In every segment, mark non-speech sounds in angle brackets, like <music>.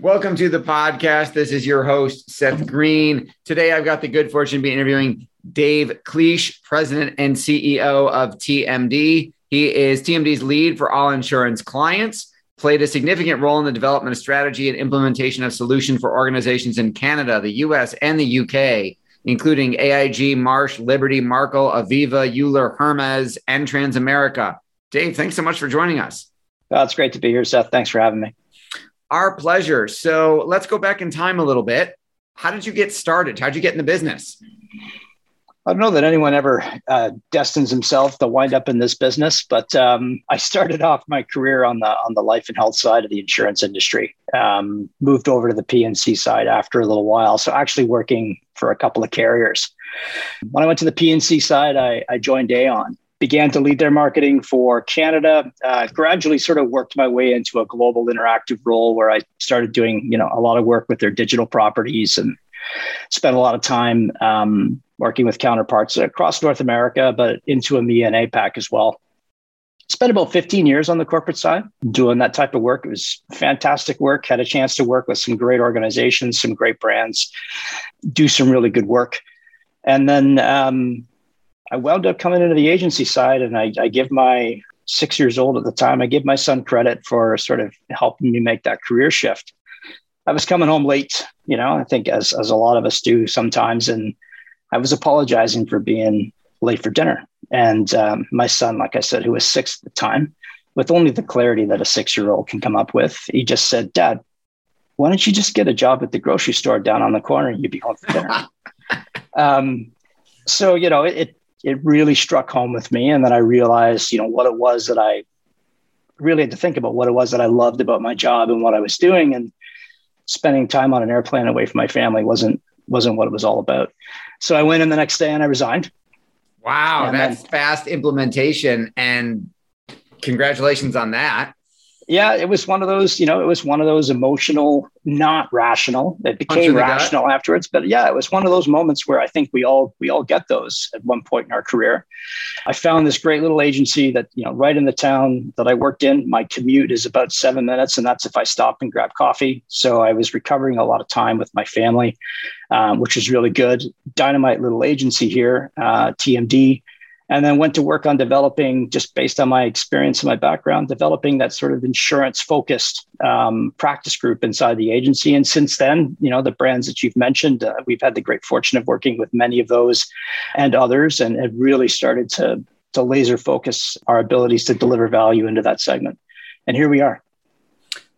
Welcome to the podcast. This is your host, Seth Greene. Today, I've got the good fortune to be interviewing Dave Cliche, President and CEO of TMD. He is TMD's lead for all insurance clients, played a significant role in the development of strategy and implementation of solutions for organizations in Canada, the US, and the UK, including AIG, Marsh, Liberty, Markel, Aviva, Euler, Hermes, and Transamerica. Dave, thanks so much for joining us. Oh, it's great to be here, Seth. Thanks for having me. Our pleasure. So let's go back in time a little bit. How did you get started? How'd you get in the business? I don't know that anyone ever uh, destines himself to wind up in this business, but um, I started off my career on the on the life and health side of the insurance industry. Um, moved over to the P&C side after a little while, so actually working for a couple of carriers. When I went to the P&C side, I, I joined Aon, began to lead their marketing for Canada. Uh, gradually, sort of worked my way into a global interactive role where I started doing, you know, a lot of work with their digital properties and spent a lot of time um, working with counterparts across North America, but into EMEA and APAC as well. Spent about 15 years on the corporate side doing that type of work. It was fantastic work. Had a chance to work with some great organizations, some great brands, do some really good work. And then um, I wound up coming into the agency side, and I, I give my six years old at the time. I give my son credit for sort of helping me make that career shift. I was coming home late, you know, I think as, as a lot of us do sometimes. And I was apologizing for being late for dinner. And um, my son, like I said, who was six at the time, with only the clarity that a six year old can come up with, he just said, Dad, why don't you just get a job at the grocery store down on the corner and you'd be home for dinner? <laughs> um, so, you know, it, it really struck home with me. And then I realized, you know, what it was that I really had to think about what it was that I loved about my job and what I was doing. And spending time on an airplane away from my family wasn't wasn't what it was all about. So I went in the next day and I resigned. Wow, and that's then, fast implementation and congratulations on that yeah, it was one of those, you know, it was one of those emotional, not rational. It became rational gut. afterwards. But yeah, it was one of those moments where I think we all we all get those at one point in our career. I found this great little agency that, you know, right in the town that I worked in. My commute is about seven minutes, and that's if I stop and grab coffee. So I was recovering a lot of time with my family, um, which was really good. Dynamite little agency here, uh, TMD and then went to work on developing just based on my experience and my background developing that sort of insurance focused um, practice group inside the agency and since then you know the brands that you've mentioned uh, we've had the great fortune of working with many of those and others and have really started to to laser focus our abilities to deliver value into that segment and here we are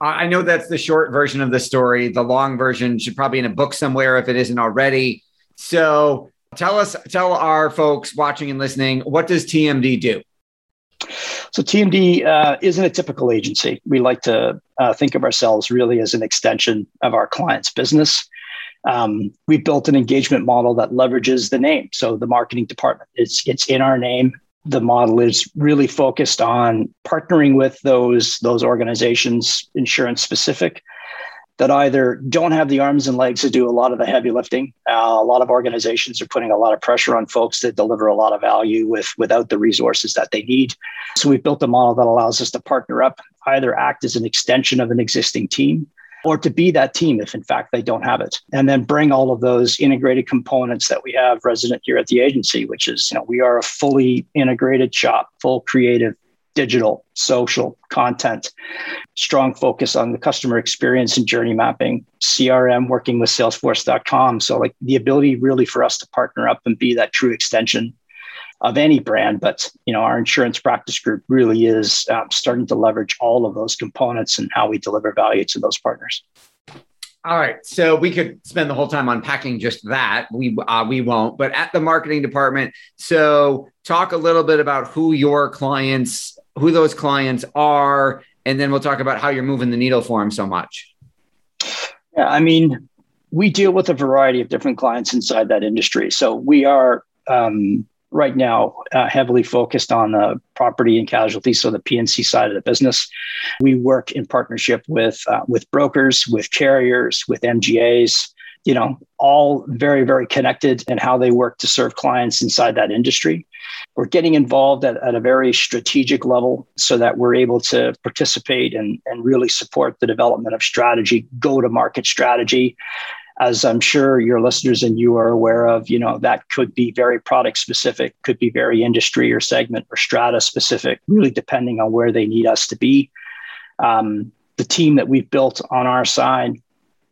I know that's the short version of the story. The long version should probably in a book somewhere if it isn't already. So Tell us, tell our folks watching and listening, what does TMD do? So TMD uh, isn't a typical agency. We like to uh, think of ourselves really as an extension of our client's business. Um, we built an engagement model that leverages the name. So the marketing department, it's it's in our name. The model is really focused on partnering with those those organizations, insurance specific, that either don't have the arms and legs to do a lot of the heavy lifting. Uh, a lot of organizations are putting a lot of pressure on folks that deliver a lot of value with without the resources that they need. So we've built a model that allows us to partner up, either act as an extension of an existing team or to be that team if in fact they don't have it and then bring all of those integrated components that we have resident here at the agency which is you know we are a fully integrated shop full creative digital, social, content, strong focus on the customer experience and journey mapping, CRM working with salesforce.com. So like the ability really for us to partner up and be that true extension of any brand. But, you know, our insurance practice group really is um, starting to leverage all of those components and how we deliver value to those partners. All right, so we could spend the whole time unpacking just that. We uh, we won't, but at the marketing department. So talk a little bit about who your clients who those clients are, and then we'll talk about how you're moving the needle for them so much. Yeah, I mean, we deal with a variety of different clients inside that industry. So we are um, right now uh, heavily focused on the property and casualty, so the P&C side of the business. We work in partnership with uh, with brokers, with carriers, with MGAs. You know, all very very connected in how they work to serve clients inside that industry. We're getting involved at, at a very strategic level so that we're able to participate and, and really support the development of strategy, go to market strategy, as I'm sure your listeners and you are aware of, you know, that could be very product specific, could be very industry or segment or strata specific, really depending on where they need us to be. Um, the team that we've built on our side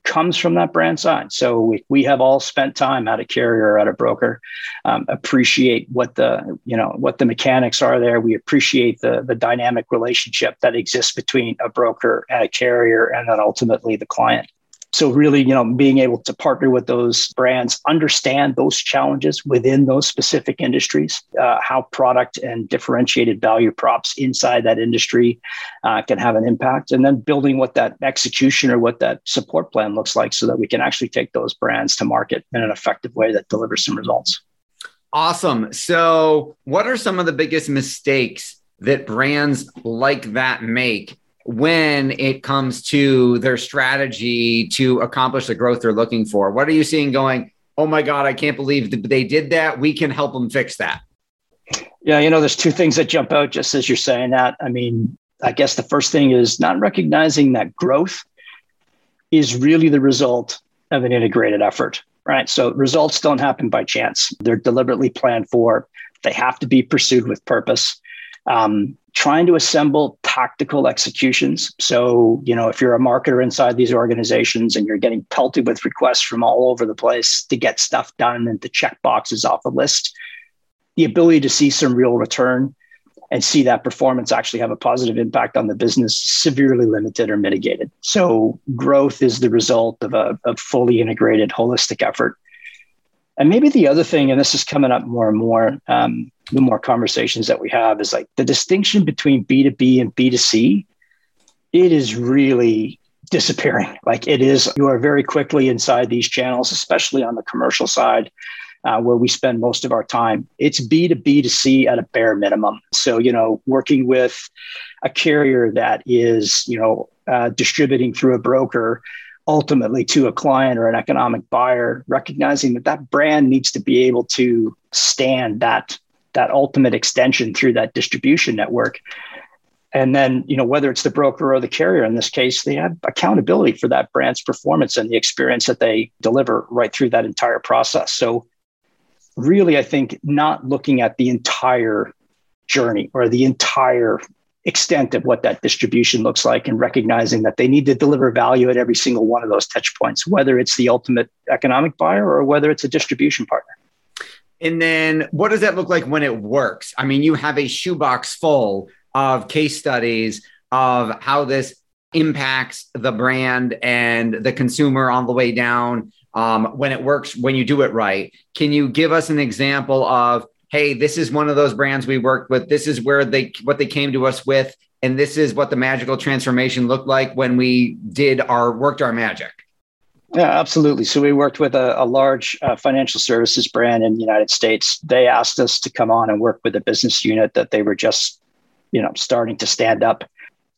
comes from that brand side. So we, we have all spent time at a carrier at a broker, um, appreciate what the, you know, what the mechanics are there. We appreciate the, the dynamic relationship that exists between a broker and a carrier and then ultimately the client. So really, you know, being able to partner with those brands, understand those challenges within those specific industries, uh, how product and differentiated value props inside that industry uh, can have an impact, and then building what that execution or what that support plan looks like, so that we can actually take those brands to market in an effective way that delivers some results. Awesome. So, what are some of the biggest mistakes that brands like that make when it comes to their strategy to accomplish the growth they're looking for? What are you seeing going, oh my God, I can't believe they did that. We can help them fix that. Yeah, you know, there's two things that jump out just as you're saying that. I mean, I guess the first thing is not recognizing that growth is really the result of an integrated effort, right? So results don't happen by chance, they're deliberately planned for, they have to be pursued with purpose. Um, trying to assemble tactical executions. So, you know, if you're a marketer inside these organizations and you're getting pelted with requests from all over the place to get stuff done and to check boxes off a list, the ability to see some real return and see that performance actually have a positive impact on the business severely limited or mitigated. So, growth is the result of a, a fully integrated, holistic effort. And maybe the other thing, and this is coming up more and more, um, the more conversations that we have is like the distinction between B2B and B2C, it is really disappearing. Like it is, you are very quickly inside these channels, especially on the commercial side. Uh, where we spend most of our time. It's B2B to C at a bare minimum. So, you know, working with a carrier that is, you know, uh, distributing through a broker ultimately to a client or an economic buyer, recognizing that that brand needs to be able to stand that that ultimate extension through that distribution network. And then you know whether it's the broker or the carrier in this case they have accountability for that brand's performance and the experience that they deliver right through that entire process. So really i think not looking at the entire journey or the entire extent of what that distribution looks like and recognizing that they need to deliver value at every single one of those touch points whether it's the ultimate economic buyer or whether it's a distribution partner and then what does that look like when it works? I mean, you have a shoebox full of case studies of how this impacts the brand and the consumer on the way down um, when it works, when you do it right. Can you give us an example of, hey, this is one of those brands we worked with. This is where they what they came to us with, and this is what the magical transformation looked like when we did our worked our magic. Yeah, absolutely. So we worked with a, a large uh, financial services brand in the United States. They asked us to come on and work with a business unit that they were just, you know, starting to stand up.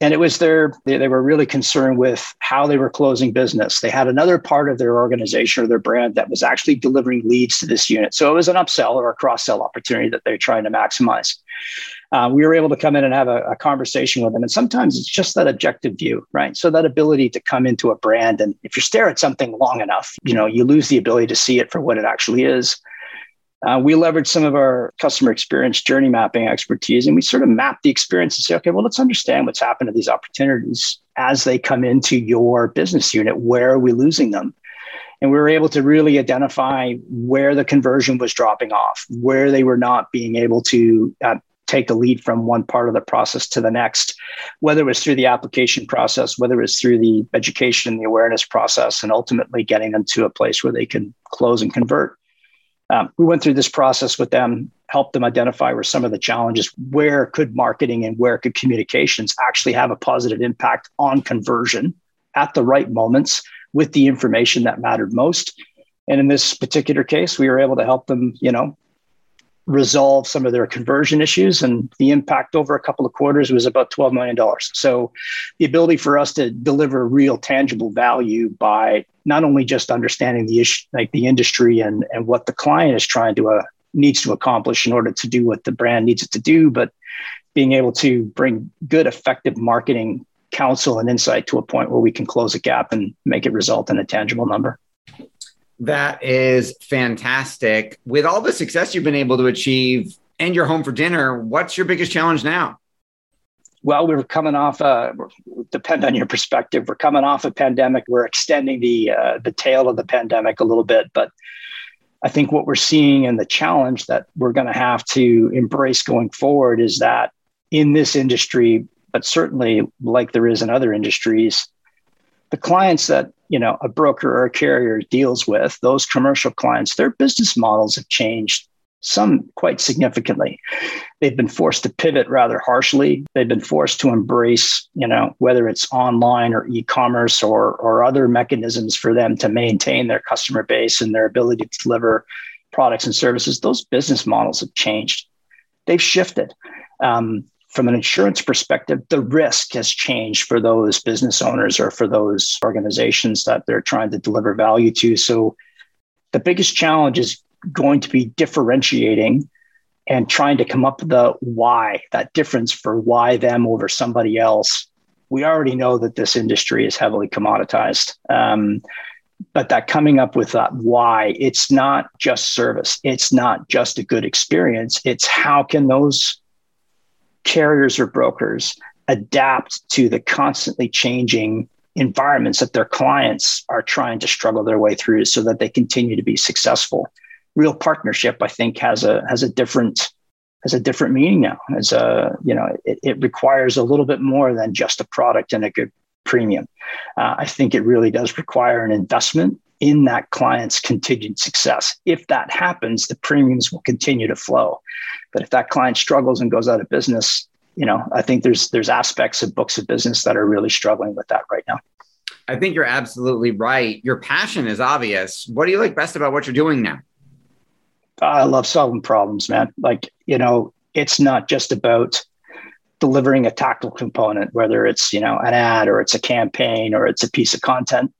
And it was their, they, they were really concerned with how they were closing business. They had another part of their organization or their brand that was actually delivering leads to this unit. So it was an upsell or a cross sell opportunity that they're trying to maximize uh, we were able to come in and have a, a, conversation with them. And sometimes it's just that objective view, right? So that ability to come into a brand, and if you stare at something long enough, you know, you lose the ability to see it for what it actually is. Uh, we leverage some of our customer experience journey mapping expertise, and we sort of map the experience and say, okay, well, let's understand what's happened to these opportunities as they come into your business unit. Where are we losing them? And we were able to really identify where the conversion was dropping off, where they were not being able to uh, take the lead from one part of the process to the next, whether it was through the application process, whether it was through the education and the awareness process, and ultimately getting them to a place where they can close and convert. Um, we went through this process with them, helped them identify where some of the challenges, where could marketing and where could communications actually have a positive impact on conversion at the right moments with the information that mattered most. And in this particular case, we were able to help them, you know, resolve some of their conversion issues. And the impact over a couple of quarters was about $12 million. So the ability for us to deliver real tangible value by not only just understanding the issue, like the industry and, and what the client is trying to uh, needs to accomplish in order to do what the brand needs it to do, but being able to bring good, effective marketing counsel and insight to a point where we can close a gap and make it result in a tangible number. That is fantastic. With all the success you've been able to achieve and you're home for dinner, what's your biggest challenge now? Well, we are coming off. Uh, depend on your perspective. We're coming off a pandemic. We're extending the uh, the tail of the pandemic a little bit, but I think what we're seeing and the challenge that we're going to have to embrace going forward is that in this industry, but certainly like there is in other industries, the clients that you know a broker or a carrier deals with, those commercial clients, their business models have changed some quite significantly. They've been forced to pivot rather harshly. They've been forced to embrace, you know, whether it's online or e-commerce or or other mechanisms for them to maintain their customer base and their ability to deliver products and services. Those business models have changed. They've shifted. Um, from an insurance perspective, the risk has changed for those business owners or for those organizations that they're trying to deliver value to. So the biggest challenge is going to be differentiating and trying to come up with the why, that difference for why them over somebody else. We already know that this industry is heavily commoditized. Um, but that coming up with that why, it's not just service, it's not just a good experience. It's how can those carriers or brokers adapt to the constantly changing environments that their clients are trying to struggle their way through so that they continue to be successful. Real partnership i think has a has a different has a different meaning now. As a you know it, it requires a little bit more than just a product and a good premium. Uh, i think it really does require an investment in that client's continued success. If that happens the premiums will continue to flow. But if that client struggles and goes out of business you know i think there's there's aspects of books of business that are really struggling with that right now. I think you're absolutely right. Your passion is obvious. What do you like best about what you're doing now? Uh, I love solving problems, man. Like, you know, it's not just about delivering a tactical component, whether it's, you know, an ad or it's a campaign or it's a piece of content.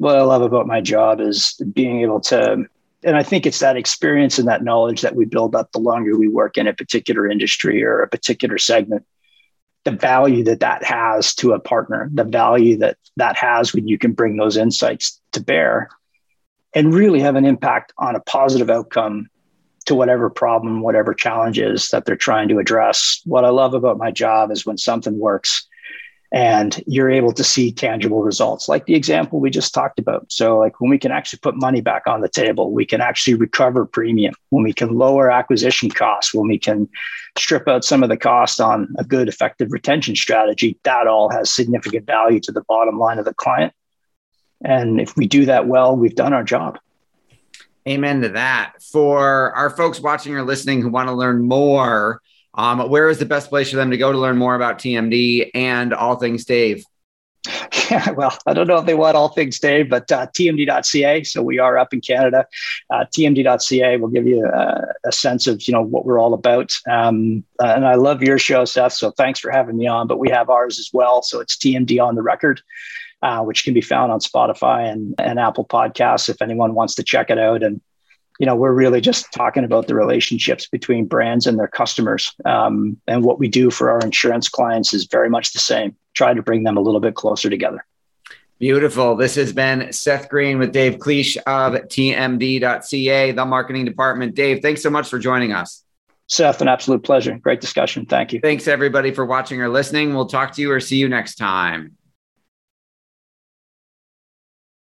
What I love about my job is being able to, and I think it's that experience and that knowledge that we build up the longer we work in a particular industry or a particular segment. The value that that has to a partner, the value that that has when you can bring those insights to bear and really have an impact on a positive outcome to whatever problem, whatever challenges that they're trying to address. What I love about my job is when something works and you're able to see tangible results, like the example we just talked about. So, like when we can actually put money back on the table, we can actually recover premium, when we can lower acquisition costs, when we can strip out some of the cost on a good, effective retention strategy, that all has significant value to the bottom line of the client. And if we do that well, we've done our job. Amen to that. For our folks watching or listening who want to learn more, um, where is the best place for them to go to learn more about TMD and all things Dave? Yeah, <laughs> well, I don't know if they want all things Dave, but uh, tmd.ca. So we are up in Canada. Uh, tmd.ca will give you a, a, sense of you know what we're all about. Um, uh, and I love your show, Seth. So thanks for having me on. But we have ours as well. So it's TMD on the record uh, which can be found on Spotify and, and Apple Podcasts if anyone wants to check it out. And, you know, we're really just talking about the relationships between brands and their customers. Um, and what we do for our insurance clients is very much the same. Try to bring them a little bit closer together. Beautiful. This has been Seth Greene with Dave Cliche of TMD.ca, the marketing department. Dave, thanks so much for joining us. Seth, an absolute pleasure. Great discussion. Thank you. Thanks, everybody, for watching or listening. We'll talk to you or see you next time.